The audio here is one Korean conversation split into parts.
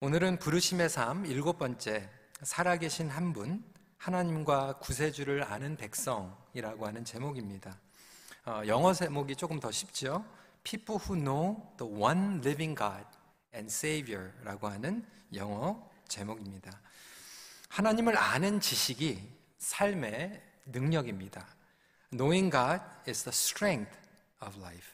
오늘은 부르심의 삶 일곱 번째 살아계신 한 분 하나님과 구세주를 아는 백성이라고 하는 제목입니다. 어, 영어 제목이 조금 더 쉽죠. People who know the one living God and Savior라고 하는 영어 제목입니다. 하나님을 아는 지식이 삶의 능력입니다. Knowing God is the strength of life.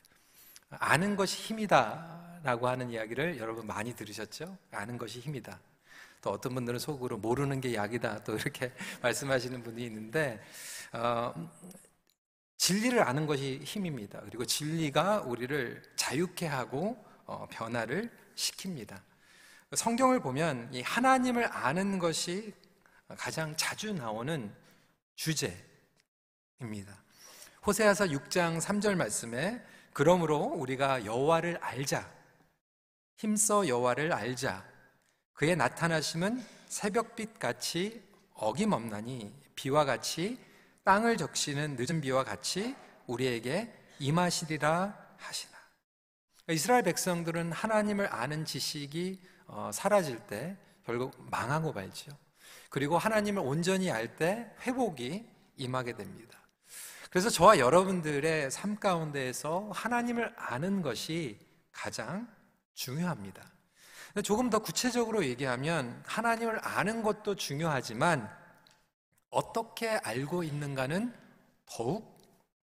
아는 것이 힘이다 라고 하는 이야기를 여러분 많이 들으셨죠? 아는 것이 힘이다. 또 어떤 분들은 속으로 모르는 게 약이다. 또 이렇게 말씀하시는 분이 있는데, 어, 진리를 아는 것이 힘입니다. 그리고 진리가 우리를 자유케 하고 어, 변화를 시킵니다. 성경을 보면 이 하나님을 아는 것이 가장 자주 나오는 주제입니다. 호세아서 6장 3절 말씀에 그러므로 우리가 여호와를 알자 힘써 여호와를 알자. 그의 나타나심은 새벽빛 같이 어김없나니 비와 같이 땅을 적시는 늦은 비와 같이 우리에게 임하시리라 하시나. 이스라엘 백성들은 하나님을 아는 지식이 어, 사라질 때 결국 망하고 말죠. 그리고 하나님을 온전히 알 때 회복이 임하게 됩니다. 그래서 저와 여러분들의 삶 가운데에서 하나님을 아는 것이 가장 중요합니다. 조금 더 구체적으로 얘기하면 하나님을 아는 것도 중요하지만 어떻게 알고 있는가는 더욱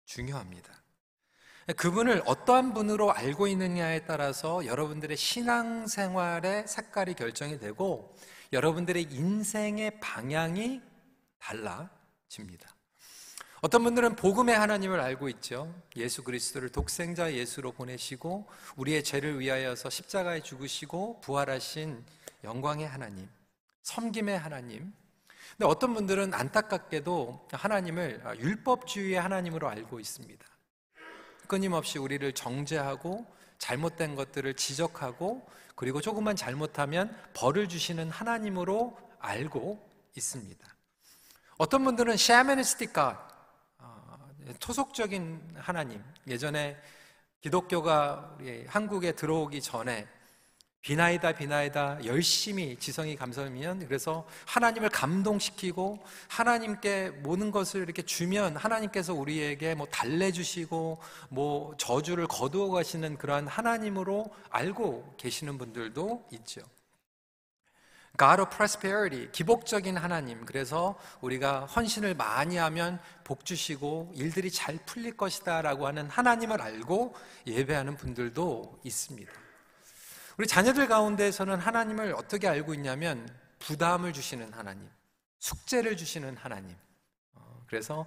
중요합니다. 그분을 어떠한 분으로 알고 있느냐에 따라서 여러분들의 신앙생활의 색깔이 결정이 되고 여러분들의 인생의 방향이 달라집니다. 어떤 분들은 복음의 하나님을 알고 있죠. 예수 그리스도를 독생자 예수로 보내시고 우리의 죄를 위하여서 십자가에 죽으시고 부활하신 영광의 하나님, 섬김의 하나님. 근데 어떤 분들은 안타깝게도 하나님을 율법주의의 하나님으로 알고 있습니다. 끊임없이 우리를 정죄하고 잘못된 것들을 지적하고 그리고 조금만 잘못하면 벌을 주시는 하나님으로 알고 있습니다. 어떤 분들은 샤머니스틱 가 토속적인 하나님. 예전에 기독교가 한국에 들어오기 전에 비나이다 비나이다 열심히 지성이 감성이면 그래서 하나님을 감동시키고 하나님께 모든 것을 이렇게 주면 하나님께서 우리에게 뭐 달래주시고 뭐 저주를 거두어 가시는 그러한 하나님으로 알고 계시는 분들도 있죠. God of prosperity, 기복적인 하나님. 그래서 우리가 헌신을 많이 하면 복 주시고 일들이 잘 풀릴 것이다 라고 하는 하나님을 알고 예배하는 분들도 있습니다. 우리 자녀들 가운데서는 하나님을 어떻게 알고 있냐면 부담을 주시는 하나님, 숙제를 주시는 하나님. 어, 그래서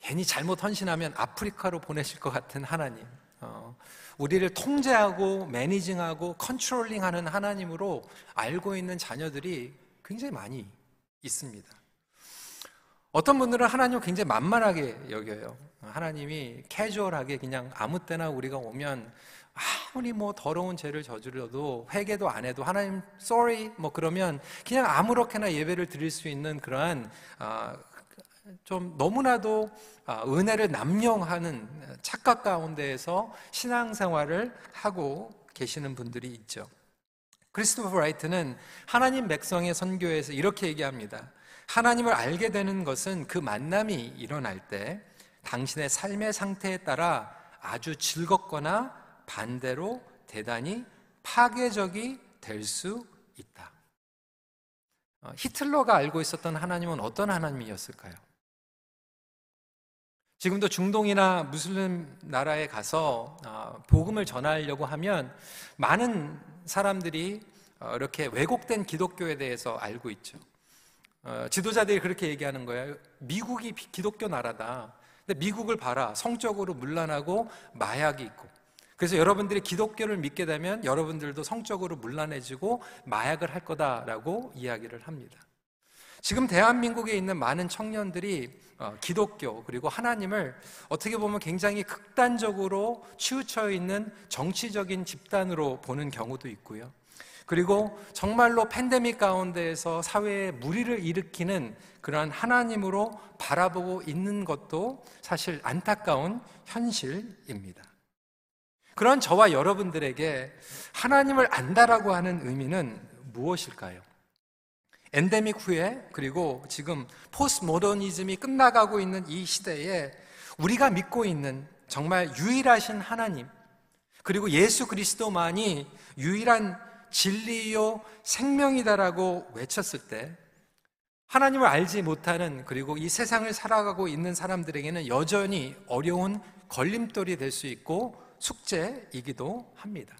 괜히 잘못 헌신하면 아프리카로 보내실 것 같은 하나님. 어, 우리를 통제하고 매니징하고 컨트롤링하는 하나님으로 알고 있는 자녀들이 굉장히 많이 있습니다. 어떤 분들은 하나님을 굉장히 만만하게 여겨요. 하나님이 캐주얼하게 그냥 아무 때나 우리가 오면 아무리 뭐 더러운 죄를 저지르도 회개도 안 해도 하나님 sorry 뭐 그러면 그냥 아무렇게나 예배를 드릴 수 있는 그러한 아, 좀 너무나도 아, 은혜를 남용하는 착각 가운데에서 신앙생활을 하고 계시는 분들이 있죠. 크리스토퍼 라이트는 하나님 백성의 선교에서 이렇게 얘기합니다. 하나님을 알게 되는 것은 그 만남이 일어날 때 당신의 삶의 상태에 따라 아주 즐겁거나 반대로 대단히 파괴적이 될 수 있다. 어, 히틀러가 알고 있었던 하나님은 어떤 하나님이었을까요? 지금도 중동이나 무슬림 나라에 가서 어, 복음을 전하려고 하면 많은 사람들이 어, 이렇게 왜곡된 기독교에 대해서 알고 있죠. 어, 지도자들이 그렇게 얘기하는 거예요. 미국이 기독교 나라다. 근데 미국을 봐라. 성적으로 문란하고 마약이 있고. 그래서 여러분들이 기독교를 믿게 되면 여러분들도 성적으로 문란해지고 마약을 할 거다라고 이야기를 합니다. 지금 대한민국에 있는 많은 청년들이 어, 기독교 그리고 하나님을 어떻게 보면 굉장히 극단적으로 치우쳐 있는 정치적인 집단으로 보는 경우도 있고요. 그리고 정말로 팬데믹 가운데에서 사회에 무리를 일으키는 그러한 하나님으로 바라보고 있는 것도 사실 안타까운 현실입니다. 그런 저와 여러분들에게 하나님을 안다라고 하는 의미는 무엇일까요? 엔데믹 후에 그리고 지금 포스트 모더니즘이 끝나가고 있는 이 시대에 우리가 믿고 있는 정말 유일하신 하나님 그리고 예수 그리스도만이 유일한 진리요 생명이다라고 외쳤을 때 하나님을 알지 못하는 그리고 이 세상을 살아가고 있는 사람들에게는 여전히 어려운 걸림돌이 될 수 있고 숙제이기도 합니다.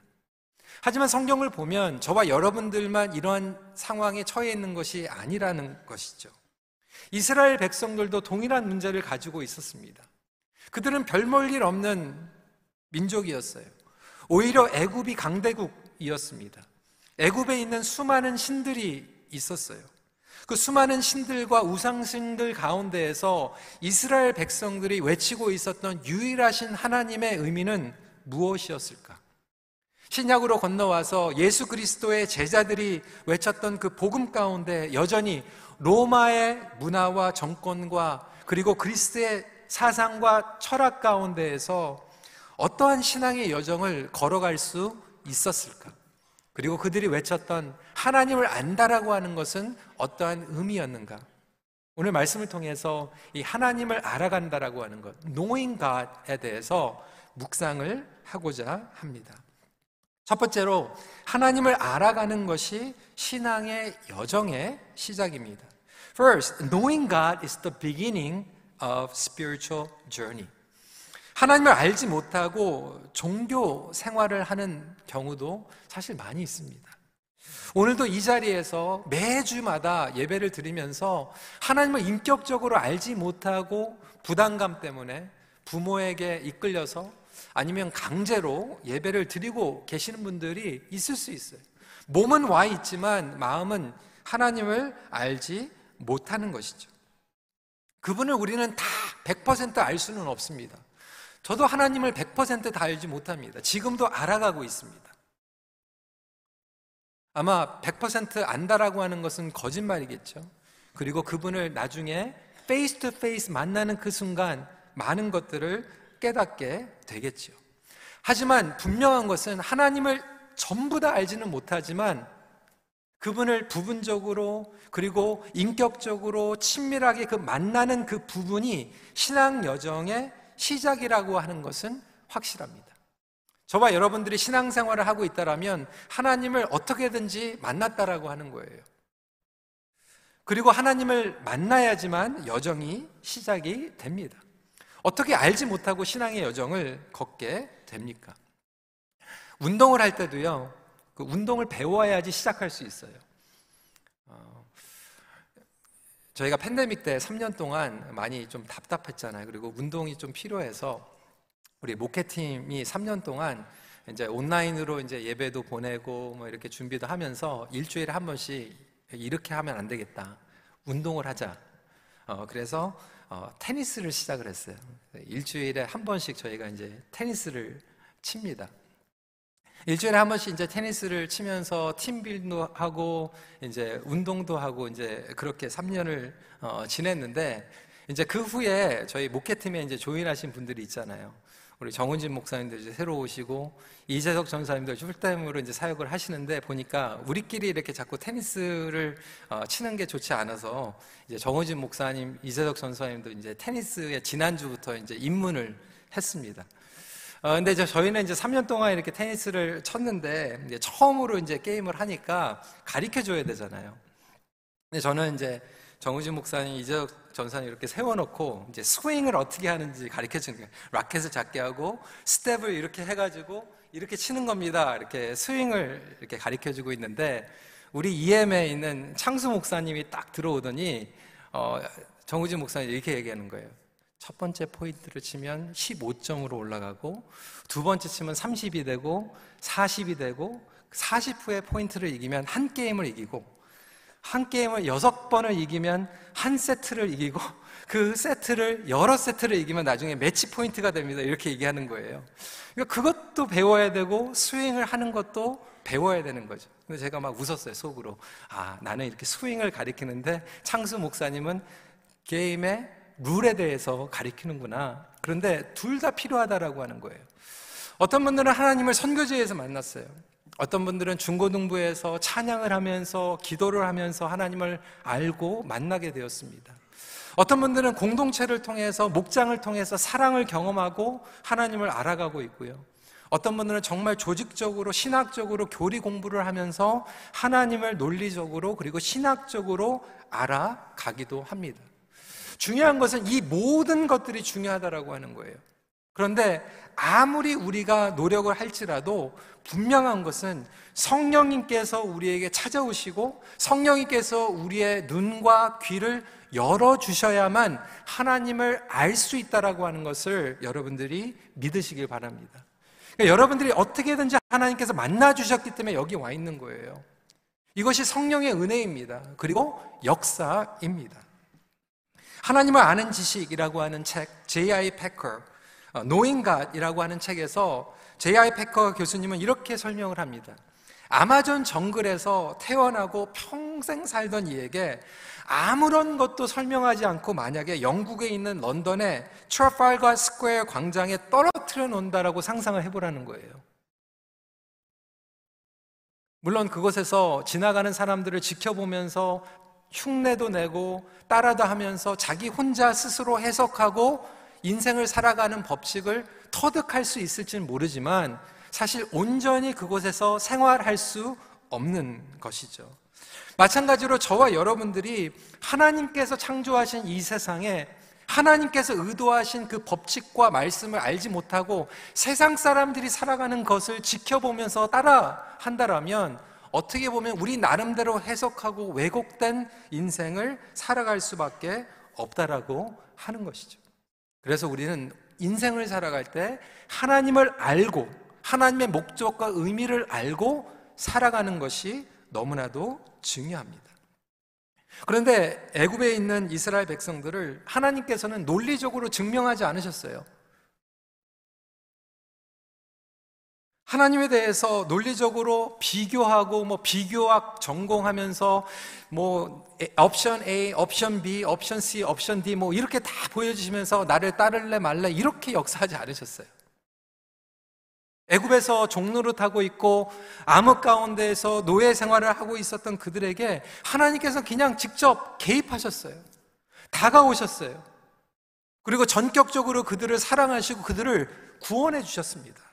하지만 성경을 보면 저와 여러분들만 이러한 상황에 처해 있는 것이 아니라는 것이죠. 이스라엘 백성들도 동일한 문제를 가지고 있었습니다. 그들은 별볼 일 없는 민족이었어요. 오히려 애굽이 강대국이었습니다. 애굽에 있는 수많은 신들이 있었어요. 그 수많은 신들과 우상신들 가운데에서 이스라엘 백성들이 외치고 있었던 유일하신 하나님의 의미는 무엇이었을까? 신약으로 건너와서 예수 그리스도의 제자들이 외쳤던 그 복음 가운데 여전히 로마의 문화와 정권과 그리고 그리스도의 사상과 철학 가운데에서 어떠한 신앙의 여정을 걸어갈 수 있었을까? 그리고 그들이 외쳤던 하나님을 안다라고 하는 것은 어떠한 의미였는가? 오늘 말씀을 통해서 이 하나님을 알아간다라고 하는 것, knowing God에 대해서 묵상을 하고자 합니다. 첫 번째로 하나님을 알아가는 것이 신앙의 여정의 시작입니다. First, knowing God is the beginning of spiritual journey. 하나님을 알지 못하고 종교 생활을 하는 경우도 사실 많이 있습니다. 오늘도 이 자리에서 매주마다 예배를 드리면서 하나님을 인격적으로 알지 못하고 부담감 때문에 부모에게 이끌려서 아니면 강제로 예배를 드리고 계시는 분들이 있을 수 있어요. 몸은 와 있지만 마음은 하나님을 알지 못하는 것이죠. 그분을 우리는 다 100%알 수는 없습니다. 저도 하나님을 100%다 알지 못합니다. 지금도 알아가고 있습니다. 아마 100% 안다라고 하는 것은 거짓말이겠죠. 그리고 그분을 나중에 face to face 만나는 그 순간 많은 것들을 깨닫게 되겠죠. 하지만 분명한 것은 하나님을 전부 다 알지는 못하지만 그분을 부분적으로 그리고 인격적으로 친밀하게 그 만나는 그 부분이 신앙 여정의 시작이라고 하는 것은 확실합니다. 저와 여러분들이 신앙생활을 하고 있다면 하나님을 어떻게든지 만났다라고 하는 거예요. 그리고 하나님을 만나야지만 여정이 시작이 됩니다. 어떻게 알지 못하고 신앙의 여정을 걷게 됩니까? 운동을 할 때도요, 그 운동을 배워야지 시작할 수 있어요. 저희가 팬데믹 때 3년 동안 많이 좀 답답했잖아요. 그리고 운동이 좀 필요해서 우리 목회팀이 3년 동안 이제 온라인으로 이제 예배도 보내고 뭐 이렇게 준비도 하면서 일주일에 한 번씩 이렇게 하면 안 되겠다. 운동을 하자. 어, 그래서 어, 테니스를 시작을 했어요. 일주일에 한 번씩 저희가 이제 테니스를 칩니다. 일주일에 한 번씩 이제 테니스를 치면서 팀빌도 하고 이제 운동도 하고 이제 그렇게 3년을 어, 지냈는데 이제 그 후에 저희 목회팀에 이제 조인하신 분들이 있잖아요. 우리 정은진 목사님도 이제 새로 오시고 이재석 전사님도 풀타임으로 이제 사역을 하시는데 보니까 우리끼리 이렇게 자꾸 테니스를 어, 치는 게 좋지 않아서 이제 정은진 목사님, 이재석 전사님도 이제 테니스에 지난주부터 이제 입문을 했습니다. 어, 근데 이제 저희는 이제 3년 동안 이렇게 테니스를 쳤는데 이제 처음으로 이제 게임을 하니까 가르쳐 줘야 되잖아요. 근데 저는 이제 정우진 목사님, 이재혁 전사님 이렇게 세워놓고 이제 스윙을 어떻게 하는지 가르쳐 주는 거예요. 라켓을 잡게 하고 스텝을 이렇게 해가지고 이렇게 치는 겁니다. 이렇게 스윙을 이렇게 가르쳐 주고 있는데 우리 EM에 있는 창수 목사님이 딱 들어오더니 어, 정우진 목사님 이렇게 얘기하는 거예요. 첫 번째 포인트를 치면 15점으로 올라가고 두 번째 치면 30이 되고 40이 되고 40 후에 포인트를 이기면 한 게임을 이기고 한 게임을 여섯 번을 이기면 한 세트를 이기고 그 세트를 여러 세트를 이기면 나중에 매치 포인트가 됩니다. 이렇게 얘기하는 거예요. 그러니까 그것도 배워야 되고 스윙을 하는 것도 배워야 되는 거죠. 근데 제가 막 웃었어요, 속으로. 아, 나는 이렇게 스윙을 가리키는데 창수 목사님은 게임의 룰에 대해서 가리키는구나. 그런데 둘 다 필요하다라고 하는 거예요. 어떤 분들은 하나님을 선교지에서 만났어요. 어떤 분들은 중고등부에서 찬양을 하면서 기도를 하면서 하나님을 알고 만나게 되었습니다. 어떤 분들은 공동체를 통해서 목장을 통해서 사랑을 경험하고 하나님을 알아가고 있고요. 어떤 분들은 정말 조직적으로 신학적으로 교리 공부를 하면서 하나님을 논리적으로 그리고 신학적으로 알아가기도 합니다. 중요한 것은 이 모든 것들이 중요하다라고 하는 거예요. 그런데 아무리 우리가 노력을 할지라도 분명한 것은 성령님께서 우리에게 찾아오시고 성령님께서 우리의 눈과 귀를 열어 주셔야만 하나님을 알 수 있다라고 하는 것을 여러분들이 믿으시길 바랍니다. 그러니까 여러분들이 어떻게든지 하나님께서 만나 주셨기 때문에 여기 와 있는 거예요. 이것이 성령의 은혜입니다. 그리고 역사입니다. 하나님을 아는 지식이라고 하는 책, J.I. 패커, Knowing God이라고 하는 책에서 J.I. 패커 교수님은 이렇게 설명을 합니다. 아마존 정글에서 태어나고 평생 살던 이에게 아무런 것도 설명하지 않고 만약에 영국에 있는 런던의 Trafalgar Square 광장에 떨어뜨려 놓는다라고 상상을 해보라는 거예요. 물론 그곳에서 지나가는 사람들을 지켜보면서 흉내도 내고 따라다 하면서 자기 혼자 스스로 해석하고 인생을 살아가는 법칙을 터득할 수 있을지는 모르지만 사실 온전히 그곳에서 생활할 수 없는 것이죠. 마찬가지로 저와 여러분들이 하나님께서 창조하신 이 세상에 하나님께서 의도하신 그 법칙과 말씀을 알지 못하고 세상 사람들이 살아가는 것을 지켜보면서 따라 한다라면 어떻게 보면 우리 나름대로 해석하고 왜곡된 인생을 살아갈 수밖에 없다라고 하는 것이죠. 그래서 우리는 인생을 살아갈 때 하나님을 알고 하나님의 목적과 의미를 알고 살아가는 것이 너무나도 중요합니다. 그런데 애굽에 있는 이스라엘 백성들을 하나님께서는 논리적으로 증명하지 않으셨어요. 하나님에 대해서 논리적으로 비교하고 뭐 비교학 전공하면서 뭐 옵션 A, 옵션 B, 옵션 C, 옵션 D 뭐 이렇게 다 보여주시면서 나를 따를래 말래 이렇게 역사하지 않으셨어요. 애굽에서 종로를 타고 있고 암흑 가운데에서 노예 생활을 하고 있었던 그들에게 하나님께서 그냥 직접 개입하셨어요. 다가오셨어요. 그리고 전격적으로 그들을 사랑하시고 그들을 구원해 주셨습니다.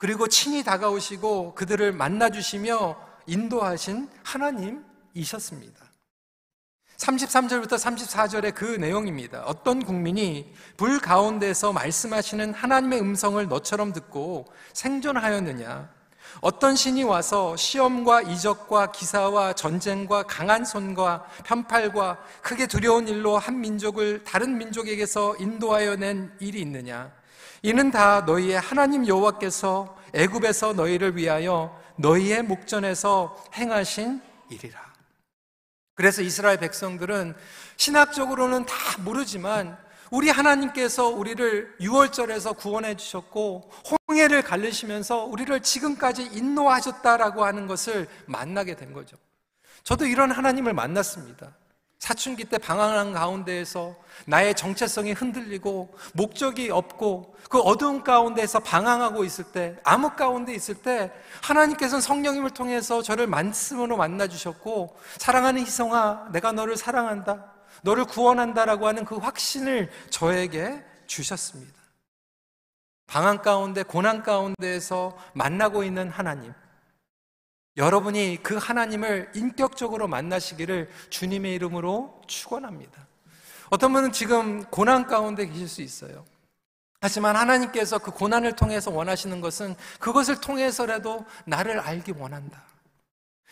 그리고 친히 다가오시고 그들을 만나 주시며 인도하신 하나님이셨습니다. 33절부터 34절의 그 내용입니다. 어떤 국민이 불 가운데서 말씀하시는 하나님의 음성을 너처럼 듣고 생존하였느냐? 어떤 신이 와서 시험과 이적과 기사와 전쟁과 강한 손과 편팔과 크게 두려운 일로 한 민족을 다른 민족에게서 인도하여 낸 일이 있느냐? 이는 다 너희의 하나님 여호와께서 애굽에서 너희를 위하여 너희의 목전에서 행하신 일이라. 그래서 이스라엘 백성들은 신학적으로는 다 모르지만 우리 하나님께서 우리를 6월절에서 구원해 주셨고 홍해를 갈르시면서 우리를 지금까지 인도하셨다라고 하는 것을 만나게 된 거죠. 저도 이런 하나님을 만났습니다. 사춘기 때 방황한 가운데에서 나의 정체성이 흔들리고 목적이 없고 그 어두운 가운데에서 방황하고 있을 때 암흑 가운데 있을 때 하나님께서는 성령님을 통해서 저를 말씀으로 만나 주셨고 사랑하는 희성아 내가 너를 사랑한다 너를 구원한다라고 하는 그 확신을 저에게 주셨습니다. 방황 가운데 고난 가운데에서 만나고 있는 하나님 여러분이 그 하나님을 인격적으로 만나시기를 주님의 이름으로 축원합니다. 어떤 분은 지금 고난 가운데 계실 수 있어요. 하지만 하나님께서 그 고난을 통해서 원하시는 것은 그것을 통해서라도 나를 알기 원한다.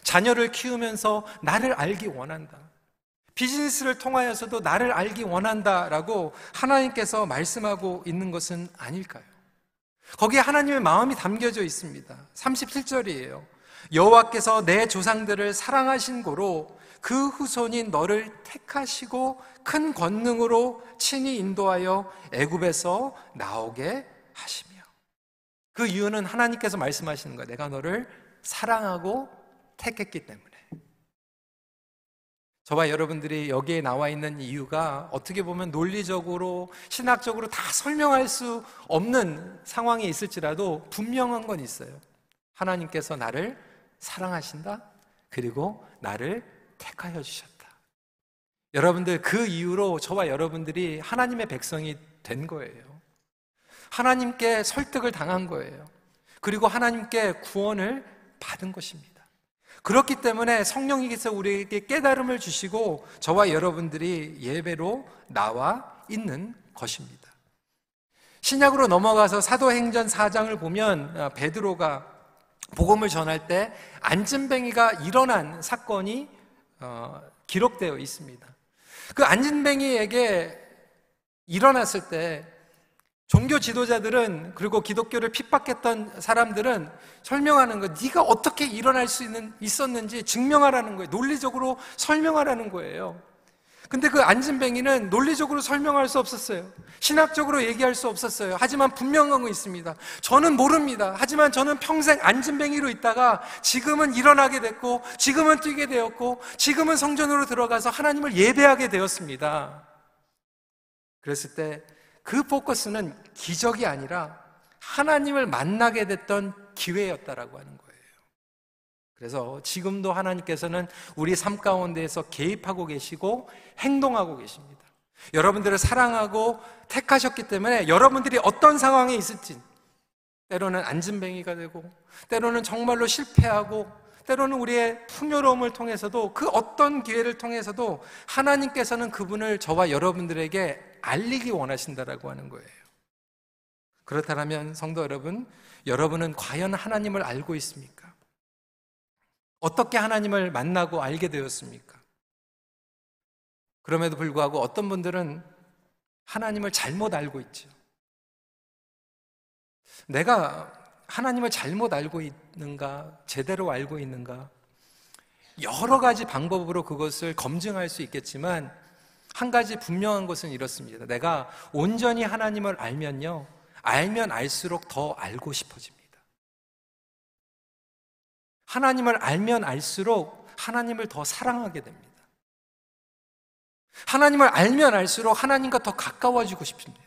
자녀를 키우면서 나를 알기 원한다. 비즈니스를 통하여서도 나를 알기 원한다라고 하나님께서 말씀하고 있는 것은 아닐까요? 거기에 하나님의 마음이 담겨져 있습니다. 37절이에요. 여호와께서 내 조상들을 사랑하신 고로 그 후손인 너를 택하시고 큰 권능으로 친히 인도하여 애굽에서 나오게 하시며 그 이유는 하나님께서 말씀하시는 거예요. 내가 너를 사랑하고 택했기 때문에. 저와 여러분들이 여기에 나와 있는 이유가 어떻게 보면 논리적으로, 신학적으로 다 설명할 수 없는 상황에 있을지라도 분명한 건 있어요. 하나님께서 나를 사랑하신다. 그리고 나를 택하여 주셨다. 여러분들 그 이후로 저와 여러분들이 하나님의 백성이 된 거예요. 하나님께 설득을 당한 거예요. 그리고 하나님께 구원을 받은 것입니다. 그렇기 때문에 성령님께서 우리에게 깨달음을 주시고 저와 여러분들이 예배로 나와 있는 것입니다. 신약으로 넘어가서 사도행전 4장을 보면 어, 베드로가 복음을 전할 때 안진뱅이가 일어난 사건이 어, 기록되어 있습니다. 그 안진뱅이에게 일어났을 때 종교 지도자들은 그리고 기독교를 핍박했던 사람들은 설명하는 거 네가 어떻게 일어날 수 있는 있었는지 증명하라는 거예요. 논리적으로 설명하라는 거예요. 근데 그 안진뱅이는 논리적으로 설명할 수 없었어요. 신학적으로 얘기할 수 없었어요. 하지만 분명한 거 있습니다. 저는 모릅니다. 하지만 저는 평생 안진뱅이로 있다가 지금은 일어나게 됐고, 지금은 뛰게 되었고, 지금은 성전으로 들어가서 하나님을 예배하게 되었습니다. 그랬을 때 그 포커스는 기적이 아니라 하나님을 만나게 됐던 기회였다라고 하는 거예요. 그래서 지금도 하나님께서는 우리 삶 가운데에서 개입하고 계시고 행동하고 계십니다. 여러분들을 사랑하고 택하셨기 때문에 여러분들이 어떤 상황에 있을지 때로는 안진뱅이가 되고 때로는 정말로 실패하고 때로는 우리의 풍요로움을 통해서도 그 어떤 기회를 통해서도 하나님께서는 그분을 저와 여러분들에게 알리기 원하신다라고 하는 거예요. 그렇다면 성도 여러분, 여러분은 과연 하나님을 알고 있습니까? 어떻게 하나님을 만나고 알게 되었습니까? 그럼에도 불구하고 어떤 분들은 하나님을 잘못 알고 있죠. 내가 하나님을 잘못 알고 있는가, 제대로 알고 있는가, 여러 가지 방법으로 그것을 검증할 수 있겠지만, 한 가지 분명한 것은 이렇습니다. 내가 온전히 하나님을 알면요, 알면 알수록 더 알고 싶어집니다. 하나님을 알면 알수록 하나님을 더 사랑하게 됩니다. 하나님을 알면 알수록 하나님과 더 가까워지고 싶습니다.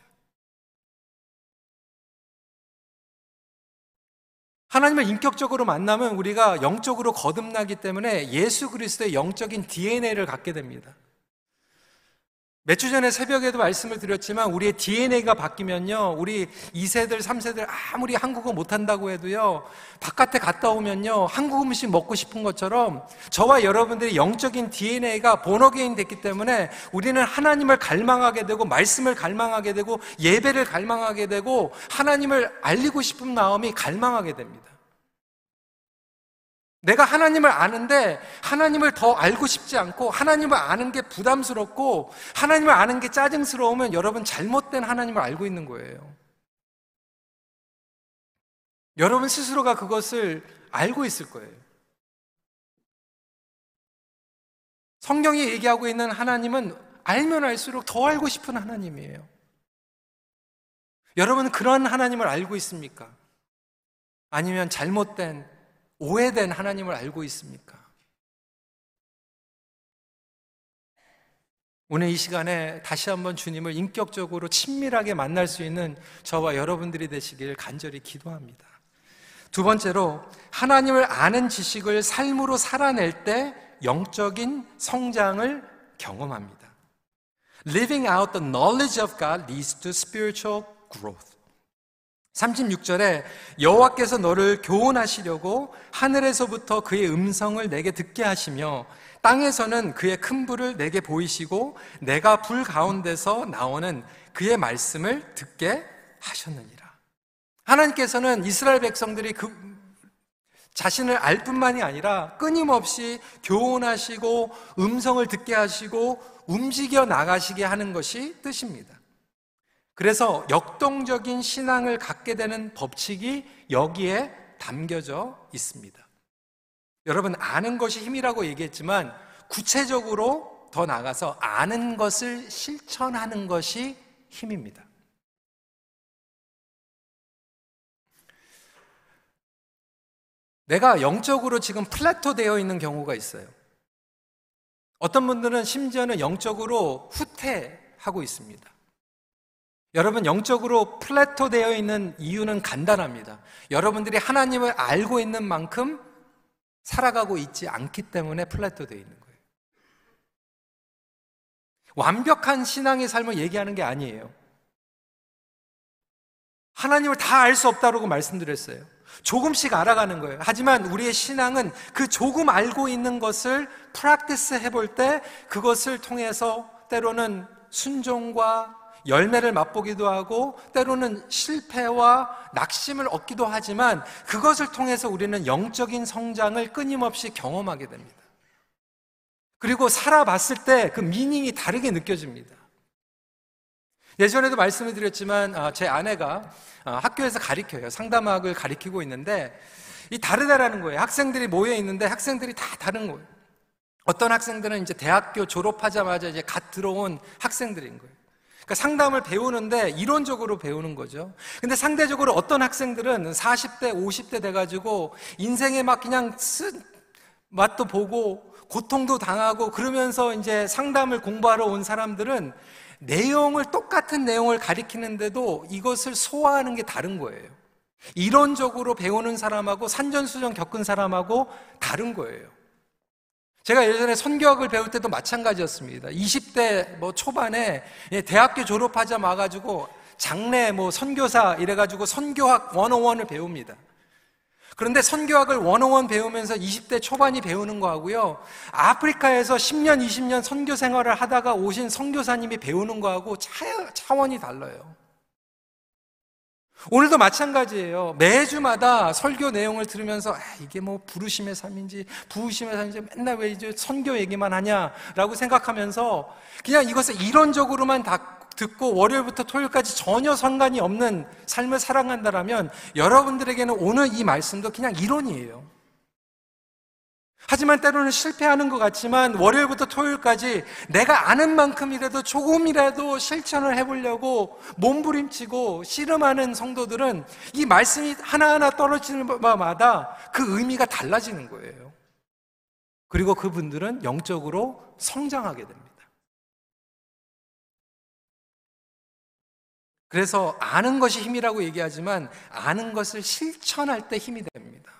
하나님을 인격적으로 만나면 우리가 영적으로 거듭나기 때문에 예수 그리스도의 영적인 DNA를 갖게 됩니다. 몇 주 전에 새벽에도 말씀을 드렸지만 우리의 DNA가 바뀌면요. 우리 2세들, 3세들 아무리 한국어 못한다고 해도요. 바깥에 갔다 오면요. 한국 음식 먹고 싶은 것처럼 저와 여러분들이 영적인 DNA가 본어게인 됐기 때문에 우리는 하나님을 갈망하게 되고 말씀을 갈망하게 되고 예배를 갈망하게 되고 하나님을 알리고 싶은 마음이 갈망하게 됩니다. 내가 하나님을 아는데 하나님을 더 알고 싶지 않고 하나님을 아는 게 부담스럽고 하나님을 아는 게 짜증스러우면 여러분 잘못된 하나님을 알고 있는 거예요. 여러분 스스로가 그것을 알고 있을 거예요. 성경이 얘기하고 있는 하나님은 알면 알수록 더 알고 싶은 하나님이에요. 여러분 그런 하나님을 알고 있습니까? 아니면 잘못된 오해된 하나님을 알고 있습니까? 오늘 이 시간에 다시 한번 주님을 인격적으로 친밀하게 만날 수 있는 저와 여러분들이 되시길 간절히 기도합니다. 두 번째로 하나님을 아는 지식을 삶으로 살아낼 때 영적인 성장을 경험합니다. Living out the knowledge of God leads to spiritual growth. 36절에 여호와께서 너를 교훈하시려고 하늘에서부터 그의 음성을 내게 듣게 하시며 땅에서는 그의 큰 불을 내게 보이시고 내가 불 가운데서 나오는 그의 말씀을 듣게 하셨느니라. 하나님께서는 이스라엘 백성들이 그 자신을 알 뿐만이 아니라 끊임없이 교훈하시고 음성을 듣게 하시고 움직여 나가시게 하는 것이 뜻입니다. 그래서 역동적인 신앙을 갖게 되는 법칙이 여기에 담겨져 있습니다. 여러분, 아는 것이 힘이라고 얘기했지만 구체적으로 더 나가서 아는 것을 실천하는 것이 힘입니다. 내가 영적으로 지금 플래토 되어 있는 경우가 있어요. 어떤 분들은 심지어는 영적으로 후퇴하고 있습니다. 여러분 영적으로 plateau 되어 있는 이유는 간단합니다. 여러분들이 하나님을 알고 있는 만큼 살아가고 있지 않기 때문에 plateau 되어 있는 거예요. 완벽한 신앙의 삶을 얘기하는 게 아니에요. 하나님을 다 알 수 없다고 말씀드렸어요. 조금씩 알아가는 거예요. 하지만 우리의 신앙은 그 조금 알고 있는 것을 practice 해볼 때 그것을 통해서 때로는 순종과 열매를 맛보기도 하고 때로는 실패와 낙심을 얻기도 하지만 그것을 통해서 우리는 영적인 성장을 끊임없이 경험하게 됩니다. 그리고 살아봤을 때 그 미닝이 다르게 느껴집니다. 예전에도 말씀을 드렸지만 아, 제 아내가 아, 학교에서 가리켜요. 상담학을 가리키고 있는데 이 다르다라는 거예요. 학생들이 모여 있는데 학생들이 다 다른 거예요. 어떤 학생들은 이제 대학교 졸업하자마자 이제 갓 들어온 학생들인 거예요. 그러니까 상담을 배우는데 이론적으로 배우는 거죠. 근데 상대적으로 어떤 학생들은 40대, 50대 돼가지고 인생에 막 그냥 쓴 맛도 보고 고통도 당하고 그러면서 이제 상담을 공부하러 온 사람들은 내용을 똑같은 내용을 가리키는데도 이것을 소화하는 게 다른 거예요. 이론적으로 배우는 사람하고 산전수전 겪은 사람하고 다른 거예요. 제가 예전에 선교학을 배울 때도 마찬가지였습니다. 20대 뭐 초반에 대학교 졸업하자 마가지고 장래 뭐 선교사 이래가지고 선교학 101을 배웁니다. 그런데 선교학을 원어원 배우면서 20대 초반이 배우는 거하고요. 아프리카에서 10년, 20년 선교 생활을 하다가 오신 선교사님이 배우는 거하고 차, 차원이 달라요. 오늘도 마찬가지예요. 매주마다 설교 내용을 들으면서 아, 이게 뭐 부르심의 삶인지 부으심의 삶인지 맨날 왜 이제 선교 얘기만 하냐라고 생각하면서 그냥 이것을 이론적으로만 다 듣고 월요일부터 토요일까지 전혀 상관이 없는 삶을 살아간다라면 여러분들에게는 오늘 이 말씀도 그냥 이론이에요. 하지만 때로는 실패하는 것 같지만 월요일부터 토요일까지 내가 아는 만큼이라도 조금이라도 실천을 해보려고 몸부림치고 씨름하는 성도들은 이 말씀이 하나하나 떨어지는 마다 그 의미가 달라지는 거예요. 그리고 그분들은 영적으로 성장하게 됩니다. 그래서 아는 것이 힘이라고 얘기하지만 아는 것을 실천할 때 힘이 됩니다.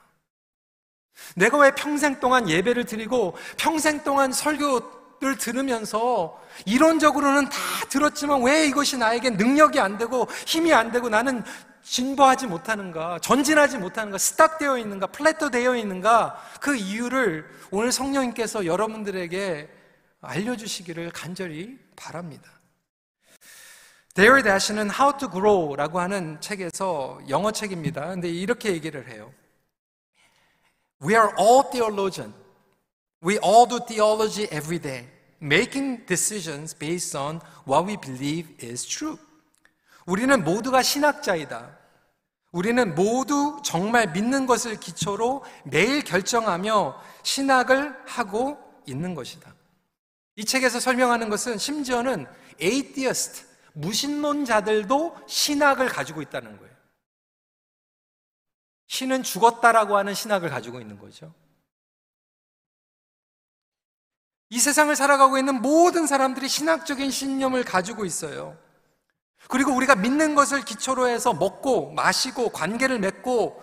내가 왜 평생 동안 예배를 드리고 평생 동안 설교를 들으면서 이론적으로는 다 들었지만 왜 이것이 나에게 능력이 안 되고 힘이 안 되고 나는 진보하지 못하는가, 전진하지 못하는가, stop되어 있는가, plateau 되어 있는가, 그 이유를 오늘 성령님께서 여러분들에게 알려주시기를 간절히 바랍니다. Darryl Dash는 How to Grow라고 하는 책에서 영어 책입니다. 근데 이렇게 얘기를 해요. We are all theologians. We all do theology every day, making decisions based on what we believe is true. 우리는 모두가 신학자이다. 우리는 모두 정말 믿는 것을 기초로 매일 결정하며 신학을 하고 있는 것이다. 이 책에서 설명하는 것은 심지어는 atheist, 무신론자들도 신학을 가지고 있다는 거예요. 신은 죽었다라고 하는 신학을 가지고 있는 거죠. 이 세상을 살아가고 있는 모든 사람들이 신학적인 신념을 가지고 있어요. 그리고 우리가 믿는 것을 기초로 해서 먹고 마시고 관계를 맺고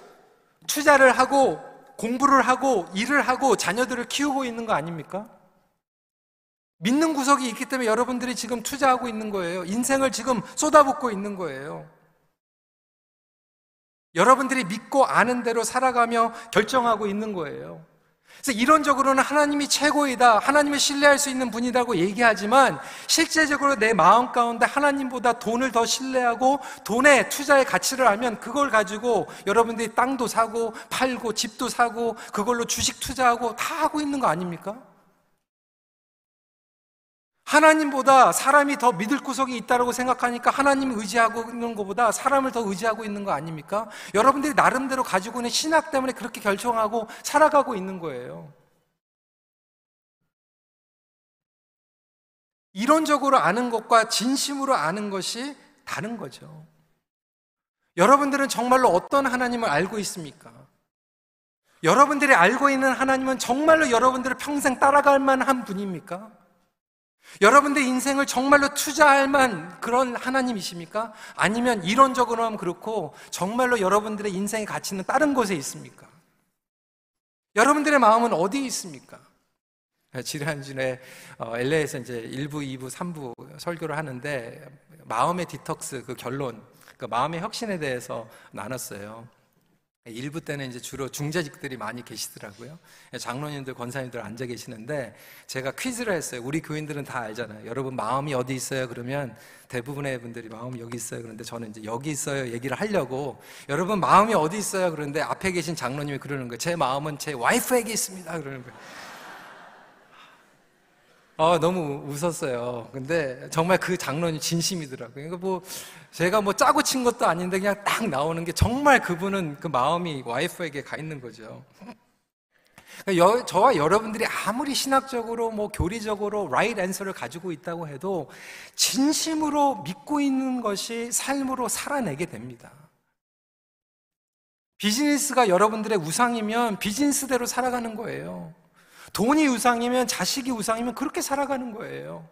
투자를 하고 공부를 하고 일을 하고 자녀들을 키우고 있는 거 아닙니까? 믿는 구석이 있기 때문에 여러분들이 지금 투자하고 있는 거예요. 인생을 지금 쏟아붓고 있는 거예요. 여러분들이 믿고 아는 대로 살아가며 결정하고 있는 거예요. 그래서 이론적으로는 하나님이 최고이다, 하나님을 신뢰할 수 있는 분이라고 얘기하지만 실제적으로 내 마음 가운데 하나님보다 돈을 더 신뢰하고 돈에 투자의 가치를 알면 그걸 가지고 여러분들이 땅도 사고 팔고 집도 사고 그걸로 주식 투자하고 다 하고 있는 거 아닙니까? 하나님보다 사람이 더 믿을 구석이 있다고 생각하니까 하나님 의지하고 있는 것보다 사람을 더 의지하고 있는 거 아닙니까? 여러분들이 나름대로 가지고 있는 신학 때문에 그렇게 결정하고 살아가고 있는 거예요. 이론적으로 아는 것과 진심으로 아는 것이 다른 거죠. 여러분들은 정말로 어떤 하나님을 알고 있습니까? 여러분들이 알고 있는 하나님은 정말로 여러분들을 평생 따라갈 만한 분입니까? 여러분들 인생을 정말로 투자할 만 그런 하나님이십니까? 아니면 이론적으로 하면 그렇고 정말로 여러분들의 인생의 가치는 다른 곳에 있습니까? 여러분들의 마음은 어디에 있습니까? 지난주에 LA에서 이제 1부, 2부, 3부 설교를 하는데 마음의 디톡스 그 결론, 그 마음의 혁신에 대해서 나눴어요. 일부 때는 이제 주로 중재직들이 많이 계시더라고요. 장로님들, 권사님들 앉아 계시는데 제가 퀴즈를 했어요. 우리 교인들은 다 알잖아요. 여러분 마음이 어디 있어요? 그러면 대부분의 분들이 마음이 여기 있어요. 그런데 저는 이제 여기 있어요. 얘기를 하려고 여러분 마음이 어디 있어요? 그런데 앞에 계신 장로님이 그러는 거예요. 제 마음은 제 와이프에게 있습니다. 그러는 거예요. 어, 너무 웃었어요. 근데 정말 그 장론이 진심이더라고요. 그러니까 뭐 제가 뭐 짜고 친 것도 아닌데 그냥 딱 나오는 게 정말 그분은 그 마음이 와이프에게 가 있는 거죠. 그러니까 저와 여러분들이 아무리 신학적으로 뭐 교리적으로 right answer를 가지고 있다고 해도 진심으로 믿고 있는 것이 삶으로 살아내게 됩니다. 비즈니스가 여러분들의 우상이면 비즈니스대로 살아가는 거예요. 돈이 우상이면 자식이 우상이면 그렇게 살아가는 거예요.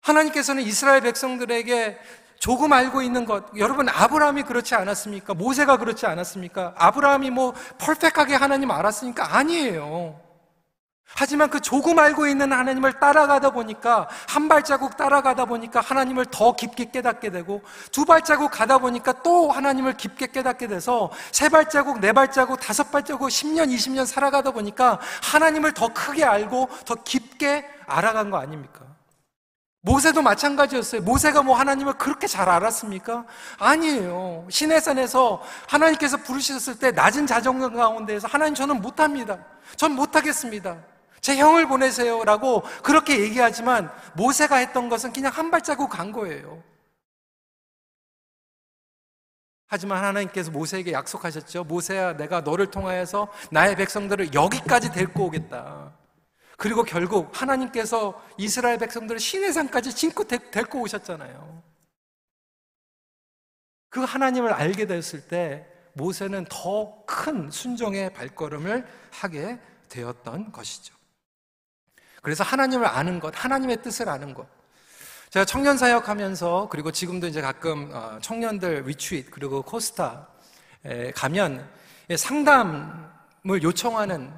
하나님께서는 이스라엘 백성들에게 조금 알고 있는 것, 여러분 아브라함이 그렇지 않았습니까? 모세가 그렇지 않았습니까? 아브라함이 뭐 펄펙하게 하나님 알았으니까 아니에요. 하지만 그 조금 알고 있는 하나님을 따라가다 보니까 한 발자국 따라가다 보니까 하나님을 더 깊게 깨닫게 되고 두 발자국 가다 보니까 또 하나님을 깊게 깨닫게 돼서 세 발자국, 네 발자국, 다섯 발자국, 10년, 20년 살아가다 보니까 하나님을 더 크게 알고 더 깊게 알아간 거 아닙니까? 모세도 마찬가지였어요. 모세가 뭐 하나님을 그렇게 잘 알았습니까? 아니에요. 시내산에서 하나님께서 부르셨을 때 낮은 자존감 가운데에서 하나님 저는 못합니다. 전 못하겠습니다. 제 형을 보내세요. 라고 그렇게 얘기하지만 모세가 했던 것은 그냥 한 발자국 간 거예요. 하지만 하나님께서 모세에게 약속하셨죠. 모세야, 내가 너를 통하여서 나의 백성들을 여기까지 데리고 오겠다. 그리고 결국 하나님께서 이스라엘 백성들을 시내산까지 진고 데리고 오셨잖아요. 그 하나님을 알게 됐을 때 모세는 더 큰 순종의 발걸음을 하게 되었던 것이죠. 그래서 하나님을 아는 것, 하나님의 뜻을 아는 것. 제가 청년 사역하면서 그리고 지금도 이제 가끔 어, 청년들 리트윗 그리고 코스타에 가면 상담을 요청하는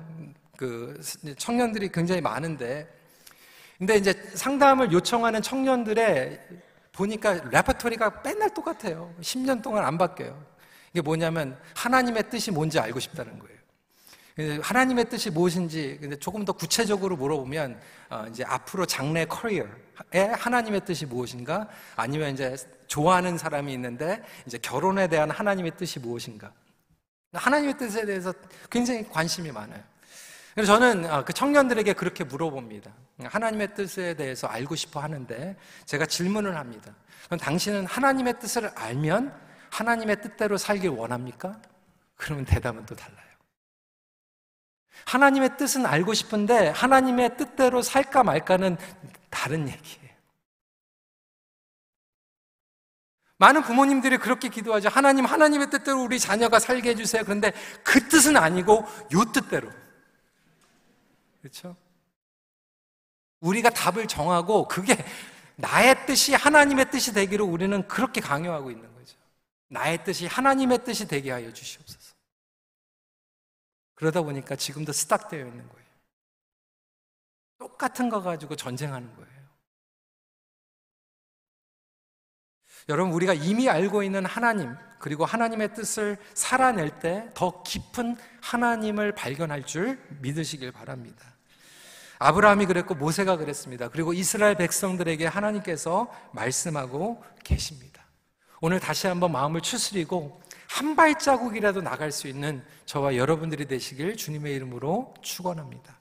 그 청년들이 굉장히 많은데 근데 이제 상담을 요청하는 청년들의 보니까 레퍼토리가 맨날 똑같아요. 10년 동안 안 바뀌어요. 이게 뭐냐면 하나님의 뜻이 뭔지 알고 싶다는 거예요. 하나님의 뜻이 무엇인지 근데 조금 더 구체적으로 물어보면 어, 이제 앞으로 장래 커리어에 하나님의 뜻이 무엇인가 아니면 이제 좋아하는 사람이 있는데 이제 결혼에 대한 하나님의 뜻이 무엇인가 하나님의 뜻에 대해서 굉장히 관심이 많아요. 그래서 저는 어, 그 청년들에게 그렇게 물어봅니다. 하나님의 뜻에 대해서 알고 싶어 하는데 제가 질문을 합니다. 그럼 당신은 하나님의 뜻을 알면 하나님의 뜻대로 살길 원합니까? 그러면 대답은 또 달라요. 하나님의 뜻은 알고 싶은데 하나님의 뜻대로 살까 말까는 다른 얘기예요. 많은 부모님들이 그렇게 기도하죠. 하나님, 하나님의 뜻대로 우리 자녀가 살게 해주세요. 그런데 그 뜻은 아니고 요 뜻대로. 그렇죠? 우리가 답을 정하고 그게 나의 뜻이 하나님의 뜻이 되기를 우리는 그렇게 강요하고 있는 거죠. 나의 뜻이 하나님의 뜻이 되게 하여 주시옵소서. 그러다 보니까 지금도 스탁되어 있는 거예요. 똑같은 거 가지고 전쟁하는 거예요. 여러분, 우리가 이미 알고 있는 하나님, 그리고 하나님의 뜻을 살아낼 때 더 깊은 하나님을 발견할 줄 믿으시길 바랍니다. 아브라함이 그랬고 모세가 그랬습니다. 그리고 이스라엘 백성들에게 하나님께서 말씀하고 계십니다. 오늘 다시 한번 마음을 추스리고 한 발자국이라도 나갈 수 있는 저와 여러분들이 되시길 주님의 이름으로 축원합니다.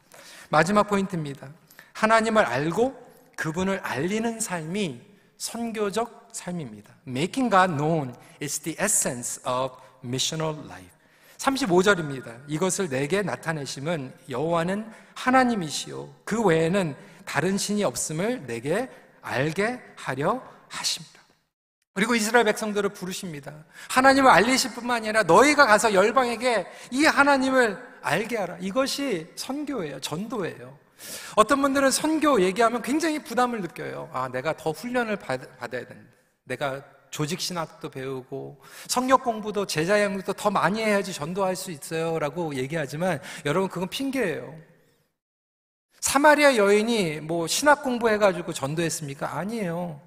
마지막 포인트입니다. 하나님을 알고 그분을 알리는 삶이 선교적 삶입니다. Making God known is the essence of missional life. 35절입니다. 이것을 내게 나타내심은 여호와는 하나님이시요 그 외에는 다른 신이 없음을 내게 알게 하려 하십니다. 그리고 이스라엘 백성들을 부르십니다. 하나님을 알리실 뿐만 아니라 너희가 가서 열방에게 이 하나님을 알게 하라. 이것이 선교예요. 전도예요. 어떤 분들은 선교 얘기하면 굉장히 부담을 느껴요. 아, 내가 더 훈련을 받, 받아야 되는데. 내가 조직 신학도 배우고 성역 공부도 제자 양육도 더 많이 해야지 전도할 수 있어요라고 얘기하지만 여러분 그건 핑계예요. 사마리아 여인이 뭐 신학 공부해 가지고 전도했습니까? 아니에요.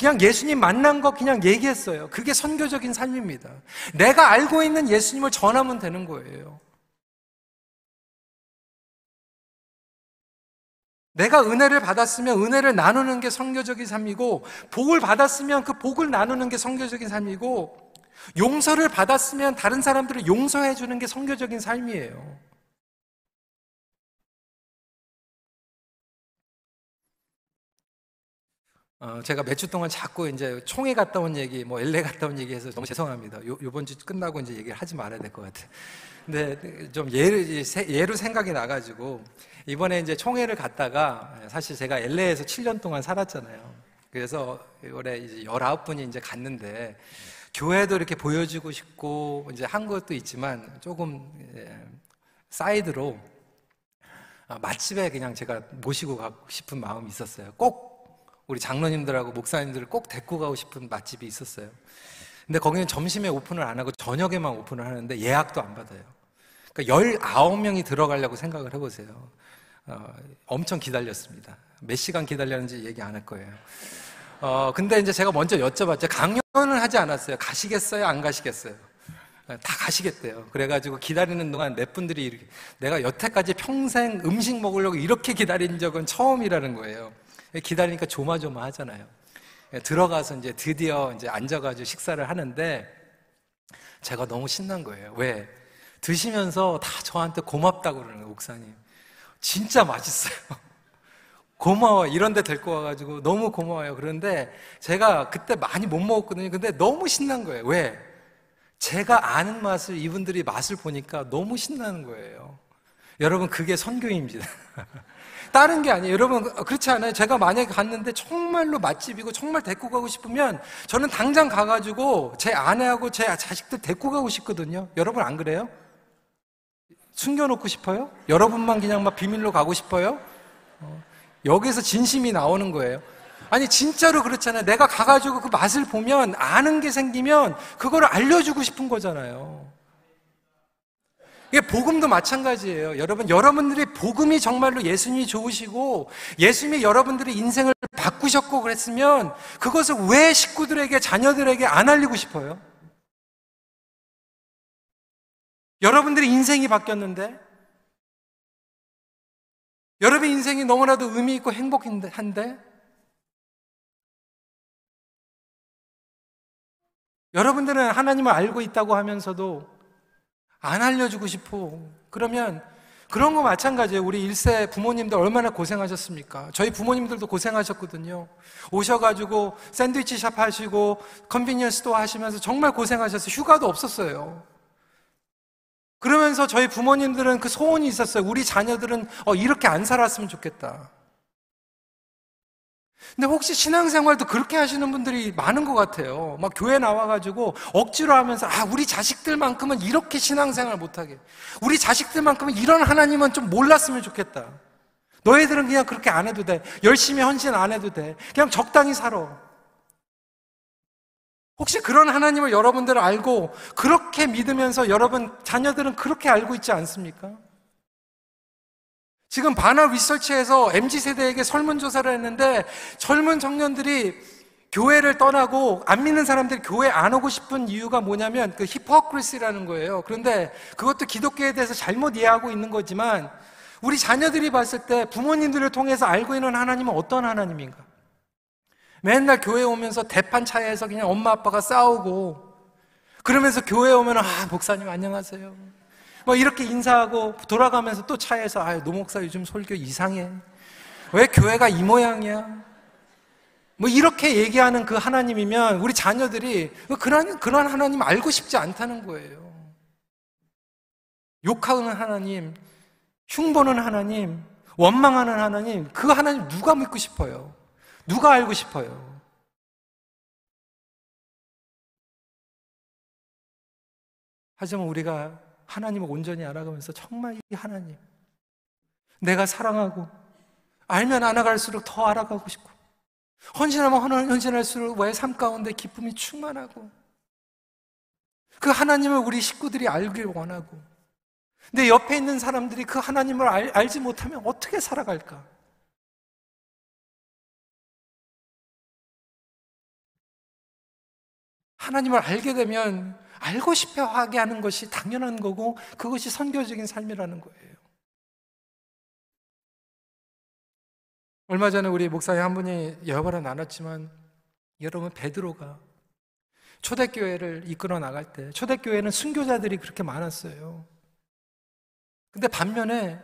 그냥 예수님 만난 거 그냥 얘기했어요. 그게 선교적인 삶입니다. 내가 알고 있는 예수님을 전하면 되는 거예요. 내가 은혜를 받았으면 은혜를 나누는 게 성교적인 삶이고, 복을 받았으면 그 복을 나누는 게 성교적인 삶이고, 용서를 받았으면 다른 사람들을 용서해 주는 게 성교적인 삶이에요. 어, 제가 몇 주 동안 자꾸 이제 총회 갔다 온 얘기, 뭐 LA 갔다 온 얘기 해서 너무 죄송합니다. 요, 요번 주 끝나고 이제 얘기를 하지 말아야 될 것 같아요. 근데 좀 예를, 예로 생각이 나가지고, 이번에 이제 총회를 갔다가 사실 제가 LA에서 7년 동안 살았잖아요. 그래서 올해 이제 19분이 이제 갔는데, 교회도 이렇게 보여주고 싶고, 이제 한 것도 있지만, 조금, 예, 사이드로, 아, 맛집에 그냥 제가 모시고 가고 싶은 마음이 있었어요. 꼭 우리 장로님들하고 목사님들을 꼭 데리고 가고 싶은 맛집이 있었어요. 근데 거기는 점심에 오픈을 안 하고 저녁에만 오픈을 하는데 예약도 안 받아요. 그러니까 19명이 들어가려고 생각을 해보세요. 어, 엄청 기다렸습니다. 몇 시간 기다렸는지 얘기 안 할 거예요. 어, 근데 이제 제가 먼저 여쭤봤죠. 강연을 하지 않았어요. 가시겠어요? 안 가시겠어요? 다 가시겠대요. 그래가지고 기다리는 동안 몇 분들이 이렇게, 내가 여태까지 평생 음식 먹으려고 이렇게 기다린 적은 처음이라는 거예요. 기다리니까 조마조마 하잖아요. 들어가서 이제 드디어 이제 앉아가지고 식사를 하는데 제가 너무 신난 거예요. 왜? 드시면서 다 저한테 고맙다고 그러는 거예요, 목사님. 진짜 맛있어요. 고마워. 이런 데 데리고 와가지고 너무 고마워요. 그런데 제가 그때 많이 못 먹었거든요. 근데 너무 신난 거예요. 왜? 제가 아는 맛을 이분들이 맛을 보니까 너무 신나는 거예요. 여러분, 그게 선교입니다. 다른 게 아니에요. 여러분, 그렇지 않아요? 제가 만약에 갔는데 정말로 맛집이고 정말 데리고 가고 싶으면 저는 당장 가가지고 제 아내하고 제 자식들 데리고 가고 싶거든요. 여러분 안 그래요? 숨겨놓고 싶어요? 여러분만 그냥 막 비밀로 가고 싶어요? 어, 여기서 진심이 나오는 거예요. 아니, 진짜로 그렇잖아요. 내가 가가지고 그 맛을 보면 아는 게 생기면 그거를 알려주고 싶은 거잖아요. 이게 복음도 마찬가지예요. 여러분, 여러분들이 복음이 정말로 예수님이 좋으시고 예수님이 여러분들의 인생을 바꾸셨고 그랬으면 그것을 왜 식구들에게, 자녀들에게 안 알리고 싶어요? 여러분들의 인생이 바뀌었는데 여러분의 인생이 너무나도 의미 있고 행복한데 여러분들은 하나님을 알고 있다고 하면서도 안 알려주고 싶어. 그러면 그런 거 마찬가지예요. 우리 일세 부모님들 얼마나 고생하셨습니까? 저희 부모님들도 고생하셨거든요. 오셔가지고 샌드위치 샵 하시고 convenience도 하시면서 정말 고생하셨어요. 휴가도 없었어요. 그러면서 저희 부모님들은 그 소원이 있었어요. 우리 자녀들은 어, 이렇게 안 살았으면 좋겠다. 근데 혹시 신앙생활도 그렇게 하시는 분들이 많은 것 같아요. 막 교회 나와가지고 억지로 하면서, 아, 우리 자식들만큼은 이렇게 신앙생활 못하게. 우리 자식들만큼은 이런 하나님은 좀 몰랐으면 좋겠다. 너희들은 그냥 그렇게 안 해도 돼. 열심히 헌신 안 해도 돼. 그냥 적당히 살아. 혹시 그런 하나님을 여러분들 알고 그렇게 믿으면서 여러분 자녀들은 그렇게 알고 있지 않습니까? 지금 바나 리서치에서 MZ세대에게 설문조사를 했는데 젊은 청년들이 교회를 떠나고 안 믿는 사람들이 교회 안 오고 싶은 이유가 뭐냐면 그 히포크리스라는 거예요. 그런데 그것도 기독교에 대해서 잘못 이해하고 있는 거지만 우리 자녀들이 봤을 때 부모님들을 통해서 알고 있는 하나님은 어떤 하나님인가? 맨날 교회 오면서 대판 차에서 그냥 엄마 아빠가 싸우고 그러면서 교회 오면 아 목사님 안녕하세요. 뭐 이렇게 인사하고 돌아가면서 또 차에서 아, 노 목사 요즘 설교 이상해. 왜 교회가 이 모양이야? 뭐 이렇게 얘기하는 그 하나님이면 우리 자녀들이 그런 그런 하나님 알고 싶지 않다는 거예요. 욕하는 하나님, 흉보는 하나님, 원망하는 하나님, 그 하나님 누가 믿고 싶어요? 누가 알고 싶어요? 하지만 우리가 하나님을 온전히 알아가면서 정말 이 하나님 내가 사랑하고 알면 알아갈수록 더 알아가고 싶고 헌신하면 헌신할수록 왜 삶 가운데 기쁨이 충만하고 그 하나님을 우리 식구들이 알길 원하고 내 옆에 있는 사람들이 그 하나님을 알, 알지 못하면 어떻게 살아갈까? 하나님을 알게 되면 알고 싶어 하게 하는 것이 당연한 거고 그것이 선교적인 삶이라는 거예요. 얼마 전에 우리 목사님 한 분이 여러 번 나눴지만 여러분 베드로가 초대교회를 이끌어 나갈 때 초대교회는 순교자들이 그렇게 많았어요. 근데 반면에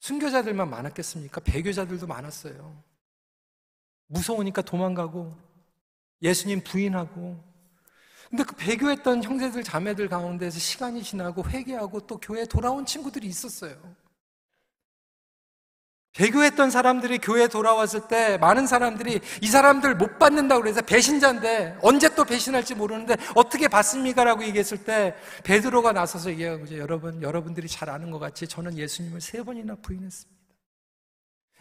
순교자들만 많았겠습니까? 배교자들도 많았어요. 무서우니까 도망가고 예수님 부인하고 근데 그 배교했던 형제들 자매들 가운데서 시간이 지나고 회개하고 또 교회에 돌아온 친구들이 있었어요. 배교했던 사람들이 교회에 돌아왔을 때 많은 사람들이 이 사람들 못 받는다고 그래서 배신자인데 언제 또 배신할지 모르는데 어떻게 받습니까? 라고 얘기했을 때 베드로가 나서서 얘기하고 이제 여러분, 여러분들이 잘 아는 것 같이 저는 예수님을 세 번이나 부인했습니다.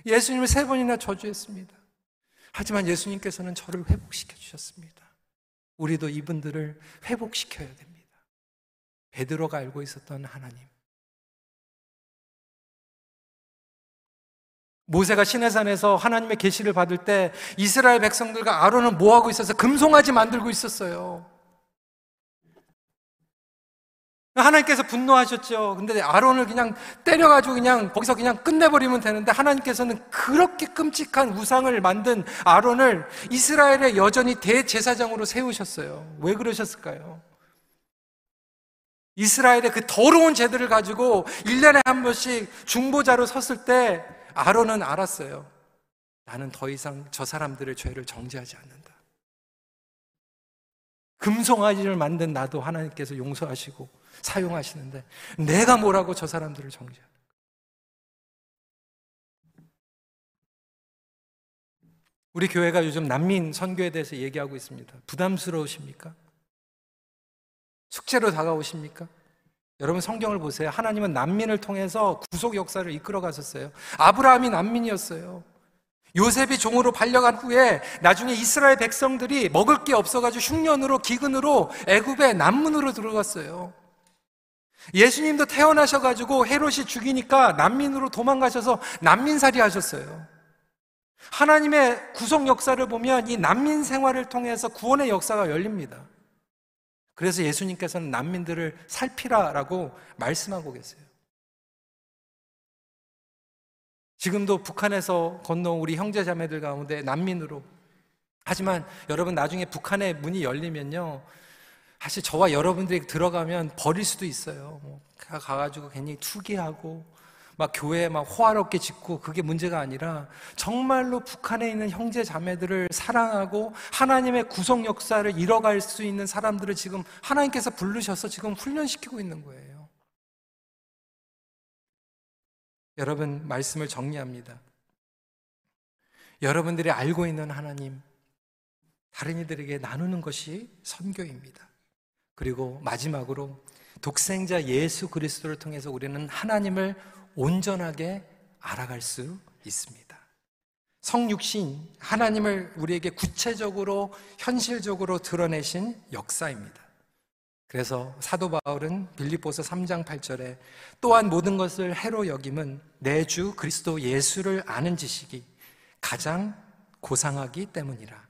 예수님을 세 번이나 저주했습니다. 하지만 예수님께서는 저를 회복시켜 주셨습니다. 우리도 이분들을 회복시켜야 됩니다. 베드로가 알고 있었던 하나님. 모세가 시내산에서 하나님의 계시를 받을 때 이스라엘 백성들과 아론은 뭐 하고 있어서 금송아지 만들고 있었어요. 하나님께서 분노하셨죠. 근데 아론을 그냥 때려가지고 그냥 거기서 그냥 끝내버리면 되는데 하나님께서는 그렇게 끔찍한 우상을 만든 아론을 이스라엘의 여전히 대제사장으로 세우셨어요. 왜 그러셨을까요? 이스라엘의 그 더러운 죄들을 가지고 1년에 한 번씩 중보자로 섰을 때 아론은 알았어요. 나는 더 이상 저 사람들의 죄를 정지하지 않는다. 금송아지를 만든 나도 하나님께서 용서하시고 사용하시는데 내가 뭐라고 저 사람들을 정지하는 우리 교회가 요즘 난민 선교에 대해서 얘기하고 있습니다. 부담스러우십니까? 숙제로 다가오십니까? 여러분 성경을 보세요. 하나님은 난민을 통해서 구속 역사를 이끌어 가셨어요. 아브라함이 난민이었어요. 요셉이 종으로 발려간 후에 나중에 이스라엘 백성들이 먹을 게 없어가지고 흉년으로 기근으로 애굽의 난문으로 들어갔어요. 예수님도 태어나셔가지고 헤롯이 죽이니까 난민으로 도망가셔서 난민살이 하셨어요. 하나님의 구속 역사를 보면 이 난민 생활을 통해서 구원의 역사가 열립니다. 그래서 예수님께서는 난민들을 살피라라고 말씀하고 계세요. 지금도 북한에서 건너온 우리 형제 자매들 가운데 난민으로 하지만 여러분 나중에 북한의 문이 열리면요 사실 저와 여러분들이 들어가면 버릴 수도 있어요. 뭐 가가지고 괜히 투기하고 막 교회에 막 호화롭게 짓고 그게 문제가 아니라 정말로 북한에 있는 형제 자매들을 사랑하고 하나님의 구속 역사를 이뤄갈 수 있는 사람들을 지금 하나님께서 부르셔서 지금 훈련시키고 있는 거예요. 여러분 말씀을 정리합니다. 여러분들이 알고 있는 하나님 다른 이들에게 나누는 것이 선교입니다. 그리고 마지막으로 독생자 예수 그리스도를 통해서 우리는 하나님을 온전하게 알아갈 수 있습니다. 성육신, 하나님을 우리에게 구체적으로, 현실적으로 드러내신 역사입니다. 그래서 사도 바울은 빌립보서 3장 8절에 또한 모든 것을 해로 여김은 내 주 그리스도 예수를 아는 지식이 가장 고상하기 때문이라.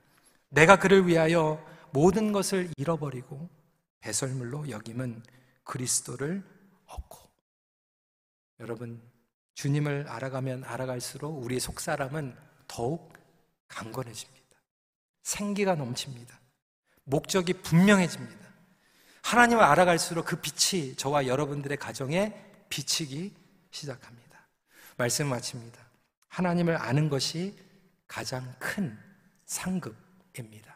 내가 그를 위하여 모든 것을 잃어버리고 배설물로 여김은 그리스도를 얻고 여러분, 주님을 알아가면 알아갈수록 우리의 속사람은 더욱 강건해집니다. 생기가 넘칩니다. 목적이 분명해집니다. 하나님을 알아갈수록 그 빛이 저와 여러분들의 가정에 비치기 시작합니다. 말씀 마칩니다. 하나님을 아는 것이 가장 큰 상급입니다.